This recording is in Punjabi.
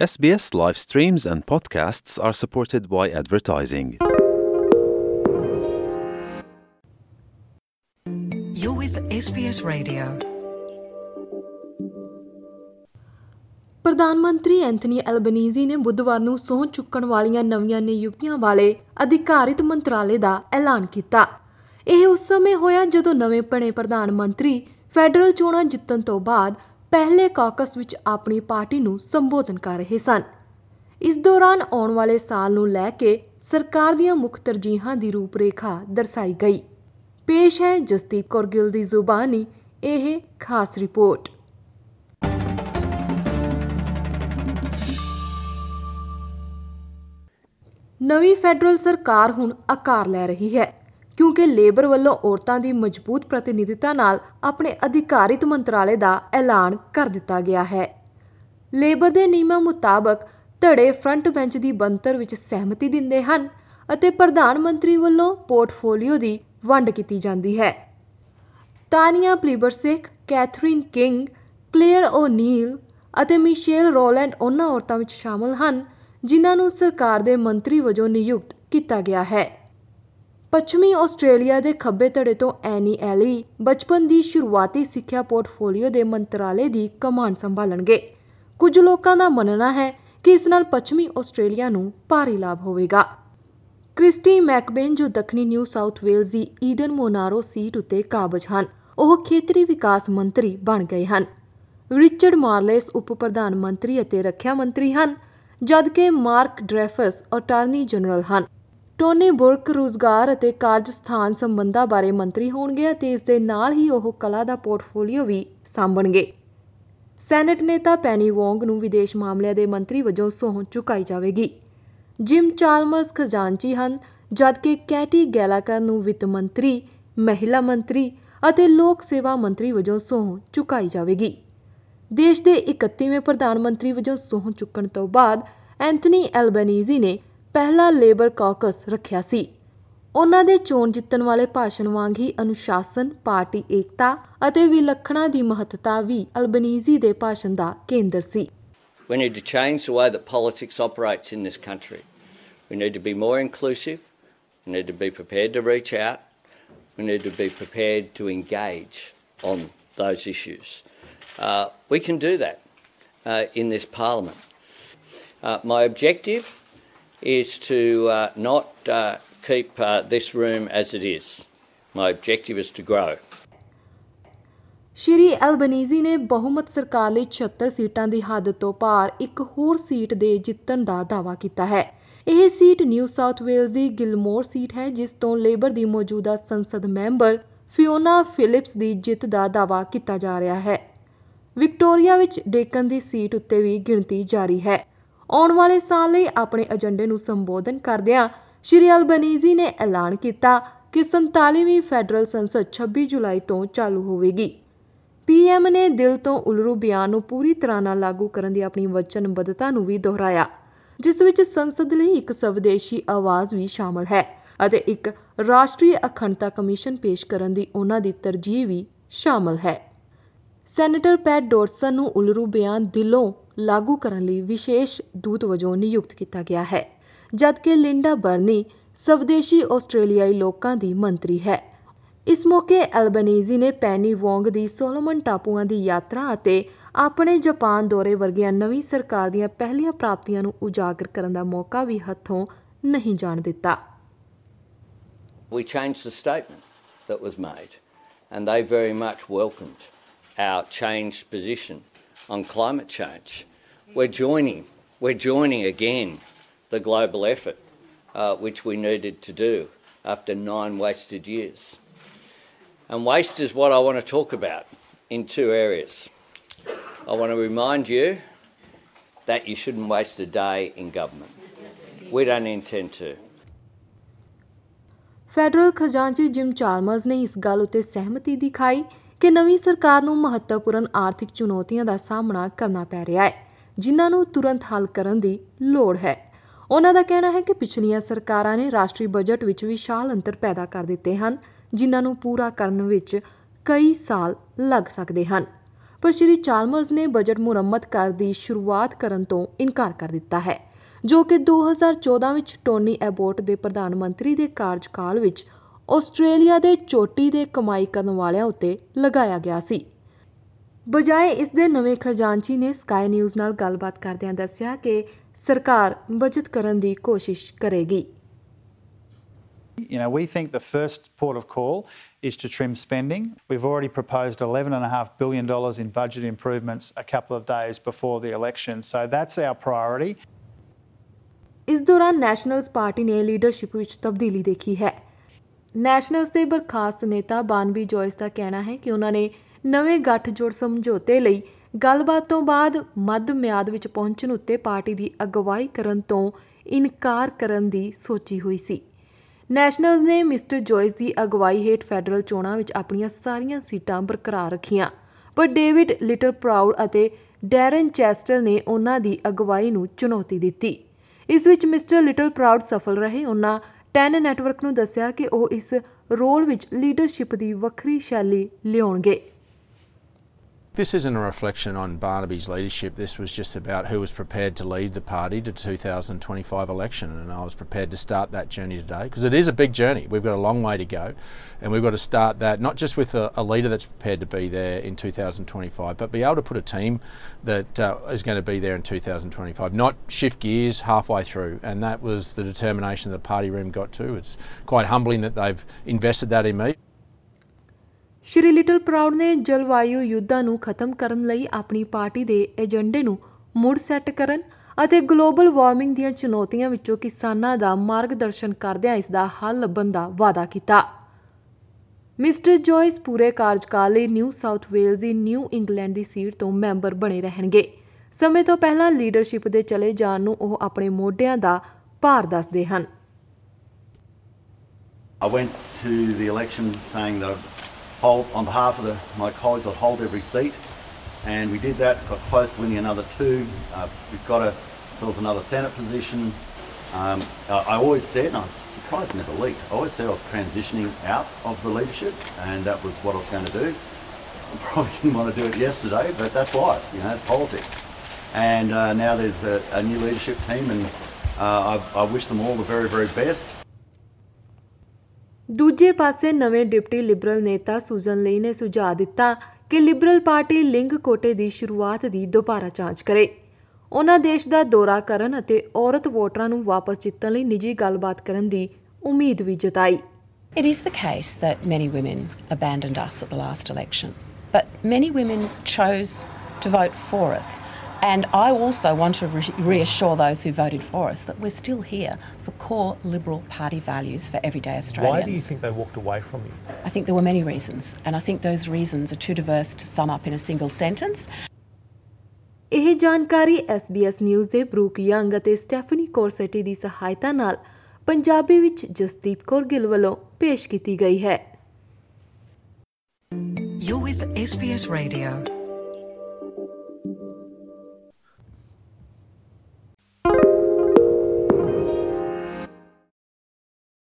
SBS live streams and podcasts are supported by advertising. You're with SBS Radio. ਪ੍ਰਧਾਨ ਮੰਤਰੀ ਐਂਥਨੀ ਐਲਬਨੀਜ਼ੀ ਨੇ ਬੁੱਧਵਾਰ ਨੂੰ ਸਹੁੰ ਚੁੱਕਣ ਵਾਲੀਆਂ ਨਵੀਆਂ ਨਿਯੁਕਤੀਆਂ ਵਾਲੇ ਅਧਿਕਾਰਿਤ ਮੰਤਰਾਲੇ ਦਾ ਐਲਾਨ ਕੀਤਾ ਇਹ ਉਸ ਸਮੇਂ ਹੋਇਆ ਜਦੋਂ ਨਵੇਂ ਬਣੇ ਪ੍ਰਧਾਨ ਮੰਤਰੀ ਫੈਡਰਲ ਚੋਣਾਂ ਜਿੱਤਣ ਤੋਂ ਬਾਅਦ ਪਹਿਲੇ ਕਾਕਸ ਵਿੱਚ ਆਪਣੀ ਪਾਰਟੀ ਨੂੰ ਸੰਬੋਧਨ ਕਰ ਰਹੇ ਸਨ। ਇਸ ਦੌਰਾਨ ਆਉਣ ਵਾਲੇ ਸਾਲ ਨੂੰ ਲੈ ਕੇ ਸਰਕਾਰ ਦੀਆਂ ਮੁੱਖ ਤਰਜੀਹਾਂ ਦੀ ਰੂਪਰੇਖਾ ਦਰਸਾਈ ਗਈ। ਪੇਸ਼ ਹੈ ਜਸਦੀਪ ਕੌਰ ਗਿੱਲ ਦੀ ਜ਼ੁਬਾਨੀ, ਇਹ ਖਾਸ ਰਿਪੋਰਟ। ਨਵੀਂ ਫੈਡਰਲ ਸਰਕਾਰ ਹੁਣ ਆਕਾਰ ਲੈ ਰਹੀ ਹੈ। ਕਿਉਂਕਿ ਲੇਬਰ ਵੱਲੋਂ ਔਰਤਾਂ ਦੀ ਮਜ਼ਬੂਤ ਪ੍ਰਤੀਨਿਧਤਾ ਨਾਲ ਆਪਣੇ ਅਧਿਕਾਰਿਤ ਮੰਤਰਾਲੇ ਦਾ ਐਲਾਨ ਕਰ ਦਿੱਤਾ ਗਿਆ ਹੈ। ਲੇਬਰ ਦੇ ਨਿਯਮਾਂ ਮੁਤਾਬਕ ਧੜੇ ਫਰੰਟ ਬੈਂਚ ਦੀ ਬੰਤਰ ਵਿੱਚ ਸਹਿਮਤੀ ਦਿੰਦੇ ਹਨ ਅਤੇ ਪ੍ਰਧਾਨ ਮੰਤਰੀ ਵੱਲੋਂ ਪੋਰਟਫੋਲੀਓ ਦੀ ਵੰਡ ਕੀਤੀ ਜਾਂਦੀ ਹੈ। Tanya Plibersek Catherine King, Clare O'Neil ਅਤੇ ਮਿਸ਼ੇਲ ਰੋਲੈਂਡ ਉਹਨਾਂ ਔਰਤਾਂ ਵਿੱਚ ਸ਼ਾਮਲ ਹਨ ਜਿਨ੍ਹਾਂ ਨੂੰ ਸਰਕਾਰ ਦੇ ਮੰਤਰੀ ਵਜੋਂ ਨਿਯੁਕਤ ਕੀਤਾ ਗਿਆ ਹੈ। ਪੱਛਮੀ ਆਸਟ੍ਰੇਲੀਆ ਦੇ ਖੱਬੇ ਧੜੇ ਤੋਂ ਐਨੀ ਐਲੀ ਬਚਪਨ ਦੀ ਸ਼ੁਰੂਆਤੀ ਸਿੱਖਿਆ ਪੋਰਟਫੋਲੀਓ ਦੇ ਮੰਤਰਾਲੇ ਦੀ ਕਮਾਂਡ ਸੰਭਾਲਣਗੇ। ਕੁਝ ਲੋਕਾਂ ਦਾ ਮੰਨਣਾ ਹੈ ਕਿ ਇਸ ਨਾਲ ਪੱਛਮੀ ਆਸਟ੍ਰੇਲੀਆ ਨੂੰ ਭਾਰੀ ਲਾਭ ਹੋਵੇਗਾ। ਕ੍ਰਿਸਟੀ ਮੈਕਬੇਨ ਜੋ ਦੱਖਣੀ ਨਿਊ ਸਾਊਥ ਵੇਲਜ਼ ਦੀ ਈਡਨ ਮੋਨਾਰੋ ਸੀਟ ਉੱਤੇ ਕਾਬਜ ਹਨ, ਉਹ ਖੇਤਰੀ ਵਿਕਾਸ ਮੰਤਰੀ ਬਣ ਗਏ ਹਨ। ਰਿਚਰਡ ਮਾਰਲੇਸ ਉਪ ਪ੍ਰਧਾਨ ਮੰਤਰੀ ਅਤੇ ਰੱਖਿਆ ਮੰਤਰੀ ਹਨ, ਜਦਕਿ ਮਾਰਕ ਡ੍ਰੈਫਸ ਅਟਾਰਨੀ ਜਨਰਲ ਹਨ। ਟੋਨੀ ਬੁਰਕ ਰੋਜ਼ਗਾਰ ਅਤੇ ਕਾਰਜਸਥਾਨ ਸੰਬੰਧਾਂ ਬਾਰੇ ਮੰਤਰੀ ਹੋਣਗੇ ਅਤੇ ਇਸ ਦੇ ਨਾਲ ਹੀ ਉਹ ਕਲਾ ਦਾ ਪੋਰਟਫੋਲੀਓ ਵੀ ਸਾਂਭਣਗੇ। ਸੈਨੇਟ ਨੇਤਾ ਪੈਨੀ ਵੋਂਗ ਨੂੰ ਵਿਦੇਸ਼ ਮਾਮਲਿਆਂ ਦੇ ਮੰਤਰੀ ਵਜੋਂ ਸਹੁੰ ਚੁਕਾਈ ਜਾਵੇਗੀ। ਜਿਮ ਚਾਲਮਰਸ ਖਜ਼ਾਨਚੀ ਹਨ, ਜਦਕਿ ਕੈਟੀ ਗੈਲਾਕਰ ਨੂੰ ਵਿੱਤ ਮੰਤਰੀ, ਮਹਿਲਾ ਮੰਤਰੀ ਅਤੇ ਲੋਕ ਸੇਵਾ ਮੰਤਰੀ ਵਜੋਂ ਸਹੁੰ ਚੁਕਾਈ ਜਾਵੇਗੀ। ਦੇਸ਼ ਦੇ 31ਵੇਂ ਪ੍ਰਧਾਨ ਮੰਤਰੀ ਵਜੋਂ ਸਹੁੰ ਚੁੱਕਣ ਤੋਂ ਬਾਅਦ ਐਂਥਨੀ ਐਲਬਨੀਜ਼ੀ ਨੇ ਪਹਿਲਾ ਲੇਬਰ ਕਾਕਸ ਰੱਖਿਆ ਸੀ ਉਹਨਾਂ ਦੇ ਚੋਣ ਜਿੱਤਣ ਵਾਲੇ ਭਾਸ਼ਣ ਵਾਂਗ ਹੀ ਅਨੁਸ਼ਾਸਨ ਪਾਰਟੀ ਏਕਤਾ ਅਤੇ ਵਿਲੱਖਣਾ ਦੀ ਮਹੱਤਤਾ ਵੀ ਅਲਬਨੀਜ਼ੀ ਦੇ ਭਾਸ਼ਣ ਦਾ ਕੇਂਦਰ ਸੀ We need to change the way that politics operates in this country. We need to be more inclusive. We need to be prepared to reach out. We need to be prepared to engage on those issues. Uh, we can do that uh, in this parliament. Uh, my objective is to uh, not uh, keep uh, this room as it is. My objective is to grow. Shri Albanese ਨੇ ਬਹੁਮਤ ਸਰਕਾਰ ਲਈ 76 ਸੀਟਾਂ ਦੀ ਹੱਦ ਤੋਂ ਪਾਰ ਇੱਕ ਹੋਰ ਸੀਟ ਦੇ ਜਿੱਤਣ ਦਾ ਦਾਅਵਾ ਕੀਤਾ ਹੈ ਇਹ ਸੀਟ ਨਿਊ ਸਾਊਥ ਵੇਲਜ਼ ਦੀ ਗਿਲਮੋਰ ਸੀਟ ਹੈ ਜਿਸ ਤੋਂ ਲੇਬਰ ਦੀ ਮੌਜੂਦਾ ਸੰਸਦ ਮੈਂਬਰ ਫਿਓਨਾ ਫਿਲਿਪਸ ਦੀ ਜਿੱਤ ਦਾ ਦਾਅਵਾ ਕੀਤਾ ਜਾ ਰਿਹਾ ਹੈ ਵਿਕਟੋਰੀਆ ਵਿੱਚ ਡੇਕਨ ਦੀ ਸੀਟ ਉੱਤੇ ਵੀ ਗਿਣਤੀ ਜਾਰੀ ਹੈ ਆਉਣ ਵਾਲੇ ਸਾਲ ਲਈ ਆਪਣੇ ਏਜੰਡੇ ਨੂੰ ਸੰਬੋਧਨ ਕਰਦਿਆਂ ਸ਼੍ਰੀ ਅਲਬਨੀਜ਼ੀ ਨੇ ਐਲਾਨ ਕੀਤਾ ਕਿ 47ਵੀਂ ਫੈਡਰਲ ਸੰਸਦ 26 ਜੁਲਾਈ ਤੋਂ ਚਾਲੂ ਹੋਵੇਗੀ। ਪੀਐਮ ਨੇ ਦਿਲ ਤੋਂ ਉਲਰੂ ਬਿਆਨ ਨੂੰ ਪੂਰੀ ਤਰ੍ਹਾਂ ਨਾਲ ਲਾਗੂ ਕਰਨ ਦੀ ਆਪਣੀ ਵਚਨਬੱਧਤਾ ਨੂੰ ਵੀ ਦੁਹਰਾਇਆ, ਜਿਸ ਵਿੱਚ ਸੰਸਦ ਲਈ ਇੱਕ ਸਵਦੇਸ਼ੀ ਆਵਾਜ਼ ਵੀ ਸ਼ਾਮਲ ਹੈ ਅਤੇ ਇੱਕ ਰਾਸ਼ਟਰੀ ਅਖੰਡਤਾ ਕਮਿਸ਼ਨ ਪੇਸ਼ ਕਰਨ ਦੀ ਉਹਨਾਂ ਦੀ ਤਰਜੀਹ ਵੀ ਸ਼ਾਮਲ ਹੈ। ਸੈਨੇਟਰ ਪੈਟ ਡੋਰਸਨ ਨੂੰ ਉਲਰੂ ਬਿਆਨ ਦਿਲੋਂ ਲਾਗੂ ਕਰਨ ਲਈ ਵਿਸ਼ੇਸ਼ ਦੂਤ ਵਜੋਂ ਨਿਯੁਕਤ ਕੀਤਾ ਗਿਆ ਹੈ ਜਦਕਿ ਲਿੰਡਾ ਬਰਨੀ ਸਵਦੇਸ਼ੀ ਆਸਟ੍ਰੇਲੀਆਈ ਲੋਕਾਂ ਦੀ ਮੰਤਰੀ ਹੈ। ਇਸ ਮੌਕੇ ਐਲਬਨੀਜ਼ੀ ਨੇ ਪੈਨੀ ਵੋਂਗ ਦੀ ਸੋਲੋਮਨ ਟਾਪੂਆਂ ਦੀ ਯਾਤਰਾ ਅਤੇ ਆਪਣੇ ਜਾਪਾਨ ਦੌਰੇ ਵਰਗੀਆਂ ਨਵੀਂ ਸਰਕਾਰ ਦੀਆਂ ਪਹਿਲੀਆਂ ਪ੍ਰਾਪਤੀਆਂ ਨੂੰ ਉਜਾਗਰ ਕਰਨ ਦਾ ਮੌਕਾ ਵੀ ਹੱਥੋਂ ਨਹੀਂ ਜਾਣ ਦਿੱਤਾ। We changed the statement that was made, and they very much welcomed our changed position on climate change. We're joining, we're joining again the global effort uh, which we needed to do after nine wasted years. And waste is what I want to talk about in two areas. I want to remind you that you shouldn't waste a day in government. We don't intend to. Federal Khazanchi gym ਚਾਰਮਰਸ ਨੇ ਇਸ ਗੱਲ ਉੱਤੇ ਸਹਿਮਤੀ ਦਿਖਾਈ ਕਿ ਨਵੀਂ ਸਰਕਾਰ ਨੂੰ ਮਹੱਤਵਪੂਰਨ ਆਰਥਿਕ ਚੁਣੌਤੀਆਂ ਦਾ ਸਾਹਮਣਾ ਕਰਨਾ ਪੈ ਰਿਹਾ ਹੈ, ਜਿਨ੍ਹਾਂ ਨੂੰ ਤੁਰੰਤ ਹੱਲ ਕਰਨ ਦੀ ਲੋੜ ਹੈ। ਉਹਨਾਂ ਦਾ ਕਹਿਣਾ ਹੈ ਕਿ ਪਿਛਲੀਆਂ ਸਰਕਾਰਾਂ ਨੇ ਰਾਸ਼ਟਰੀ ਬਜਟ ਵਿੱਚ ਵਿਸ਼ਾਲ ਅੰਤਰ ਪੈਦਾ ਕਰ ਦਿੱਤੇ ਹਨ, ਜਿਨ੍ਹਾਂ ਨੂੰ ਪੂਰਾ ਕਰਨ ਵਿੱਚ ਕਈ ਸਾਲ ਲੱਗ ਸਕਦੇ ਹਨ। ਪਰ ਸ਼੍ਰੀ ਚਾਲਮਰਜ਼ ਨੇ ਬਜਟ ਮੁਰੰਮਤ ਕਰ ਦੀ ਸ਼ੁਰੂਆਤ ਕਰਨ ਤੋਂ ਇਨਕਾਰ ਕਰ ਦਿੱਤਾ ਹੈ, ਜੋ ਕਿ 2014 ਵਿੱਚ ਟੋਨੀ ਐਬੋਟ ਦੇ ਪ੍ਰਧਾਨ ਮੰਤਰੀ ਦੇ ਕਾਰਜਕਾਲ ਵਿੱਚ ਆਸਟ੍ਰੇਲੀਆ ਦੇ ਚੋਟੀ ਦੇ ਕਮਾਈ ਕਰਨ ਵਾਲਿਆਂ ਉੱਤੇ ਲਗਾਇਆ ਗਿਆ ਸੀ ਬਜਾਏ ਇਸ ਦੇ ਨਵੇਂ ਖਜ਼ਾਨਚੀ ਨੇ ਸਕਾਈ ਨਿਊਜ਼ ਨਾਲ ਗੱਲਬਾਤ ਕਰਦਿਆਂ ਦੱਸਿਆ ਕਿ ਸਰਕਾਰ ਬਚਤ ਕਰਨ ਦੀ ਕੋਸ਼ਿਸ਼ ਕਰੇਗੀ You know, we think the first port of call is to trim spending. We've already proposed $11.5 billion in budget improvements a couple of days before the election. So that's our priority. ਇਸ ਦੌਰਾਨ ਨੈਸ਼ਨਲਸ ਪਾਰਟੀ ਨੇ ਲੀਡਰਸ਼ਿਪ ਵਿੱਚ ਤਬਦੀਲੀ ਦੇਖੀ ਹੈ ਨੈਸ਼ਨਲਸ ਦੇ ਬਰਖਾਸਤ ਨੇਤਾ ਬਾਨਬੀ ਜੋਇਸ ਦਾ ਕਹਿਣਾ ਹੈ ਕਿ ਉਹਨਾਂ ਨੇ ਨਵੇਂ ਗੱਠਜੋੜ ਸਮਝੌਤੇ ਲਈ ਗੱਲਬਾਤ ਤੋਂ ਬਾਅਦ ਮੱਧ ਮਿਆਦ ਵਿੱਚ ਪਹੁੰਚਣ ਉੱਤੇ ਪਾਰਟੀ ਦੀ ਅਗਵਾਈ ਕਰਨ ਤੋਂ ਇਨਕਾਰ ਕਰਨ ਦੀ ਸੋਚੀ ਹੋਈ ਸੀ। ਨੈਸ਼ਨਲਸ ਨੇ ਮਿਸਟਰ ਜੋਇਸ ਦੀ ਅਗਵਾਈ ਹੇਠ ਫੈਡਰਲ ਚੋਣਾਂ ਵਿੱਚ ਆਪਣੀਆਂ ਸਾਰੀਆਂ ਸੀਟਾਂ ਬਰਕਰਾਰ ਰੱਖੀਆਂ, ਪਰ ਡੇਵਿਡ ਲਿਟਲ ਪ੍ਰਾਊਡ ਅਤੇ ਡੈਰਨ ਚੈਸਟਰ ਨੇ ਉਹਨਾਂ ਦੀ ਅਗਵਾਈ ਨੂੰ ਚੁਣੌਤੀ ਦਿੱਤੀ। ਇਸ ਵਿੱਚ ਮਿਸਟਰ ਲਿਟਲ ਪ੍ਰਾਊਡ ਸਫਲ ਰਹੇ, ਉਹਨਾਂ 10 ਨੈਟਵਰਕ ਨੂੰ ਦੱਸਿਆ ਕਿ ਉਹ ਇਸ ਰੋਲ ਵਿੱਚ ਲੀਡਰਸ਼ਿਪ ਦੀ ਵੱਖਰੀ ਸ਼ੈਲੀ ਲਿਆਉਣਗੇ। This isn't a reflection on Barnaby's leadership. This was just about who was prepared to lead the party to 2025 election, and I was prepared to start that journey today because it is a big journey. We've got a long way to go, and we've got to start that not just with a, a leader that's prepared to be there in 2025, but be able to put a team that uh, is going to be there in 2025, not shift gears halfway through. And that was the determination the party room got to. It's quite humbling that they've invested that in me. Shri Littleproud ਨੇ ਜਲਵਾਯੂ ਯੁੱਧਾਂ ਨੂੰ ਖਤਮ ਕਰਨ ਲਈ ਆਪਣੀ ਪਾਰਟੀ ਦੇ ਏਜੰਡੇ ਨੂੰ ਮੁੜ ਸੈੱਟ ਕਰਨ ਅਤੇ ਗਲੋਬਲ ਵਾਰਮਿੰਗ ਦੀਆਂ ਚੁਣੌਤੀਆਂ ਵਿੱਚੋਂ ਕਿਸਾਨਾਂ ਦਾ ਮਾਰਗਦਰਸ਼ਨ ਕਰਦਿਆਂ ਇਸ ਦਾ ਹੱਲ ਲੱਭਣ ਦਾ ਵਾਅਦਾ ਕੀਤਾ। ਮਿਸਟਰ ਜੋਇਸ ਪੂਰੇ ਕਾਰਜਕਾਲ ਲਈ ਨਿਊ ਸਾਊਥ ਵੇਲਜ਼ ਦੀ ਨਿਊ ਇੰਗਲੈਂਡ ਦੀ ਸੀਟ ਤੋਂ ਮੈਂਬਰ ਬਣੇ ਰਹਿਣਗੇ। ਸਮੇਂ ਤੋਂ ਪਹਿਲਾਂ ਲੀਡਰਸ਼ਿਪ ਦੇ ਚਲੇ ਜਾਣ ਨੂੰ ਉਹ ਆਪਣੇ ਮੋਢਿਆਂ ਦਾ ਭਾਰ ਦੱਸਦੇ ਹਨ। I went to the election saying that I'd hold, on behalf of the, my colleagues, I'd hold every seat, and we did that. Got close to winning another two. Uh, we've got a, ourselves another Senate position. Um, I I always said, and I'm surprised it never leaked. I always said I was transitioning out of the leadership, and that was what I was going to do. I probably didn't want to do it yesterday, but that's life. You know, it's politics. And uh, now there's a, a new leadership team, and uh, I, I wish them all the very, very best. ਦੂਜੇ ਪਾਸੇ ਨਵੇਂ ਡਿਪਟੀ ਲਿਬਰਲ ਨੇਤਾ ਸੂਜ਼ਨ ਲਈ ਨੇ ਸੁਝਾਅ ਦਿੱਤਾ ਕਿ ਲਿਬਰਲ ਪਾਰਟੀ ਲਿੰਗ ਕੋਟੇ ਦੀ ਸ਼ੁਰੂਆਤ ਦੀ ਦੁਬਾਰਾ ਜਾਂਚ ਕਰੇ ਉਹਨਾਂ ਦੇਸ਼ ਦਾ ਦੌਰਾ ਕਰਨ ਅਤੇ ਔਰਤ ਵੋਟਰਾਂ ਨੂੰ ਵਾਪਸ ਜਿੱਤਣ ਲਈ ਨਿੱਜੀ ਗੱਲਬਾਤ ਕਰਨ ਦੀ ਉਮੀਦ ਵੀ ਜਤਾਈ It is the case that many women abandoned us at the last election, but many women chose to vote for us. And I also want to re- reassure those who voted for us that we're still here for core Liberal Party values for everyday Australians. Why do you think they walked away from you? I think there were many reasons, and I think those reasons are too diverse to sum up in a single sentence. ਇਹ ਜਾਣਕਾਰੀ SBS ਨਿਊਜ਼ ਦੇ ਬਰੂਕ ਯੰਗ ਅਤੇ ਸਟੈਫਨੀ ਕੋਰਸੈਟੀ ਦੀ ਸਹਾਇਤਾ ਨਾਲ ਪੰਜਾਬੀ ਵਿੱਚ ਜਸਦੀਪ ਕੌਰ ਗਿੱਲ ਵੱਲੋਂ ਪੇਸ਼ ਕੀਤੀ ਗਈ ਹੈ You're with SBS Radio.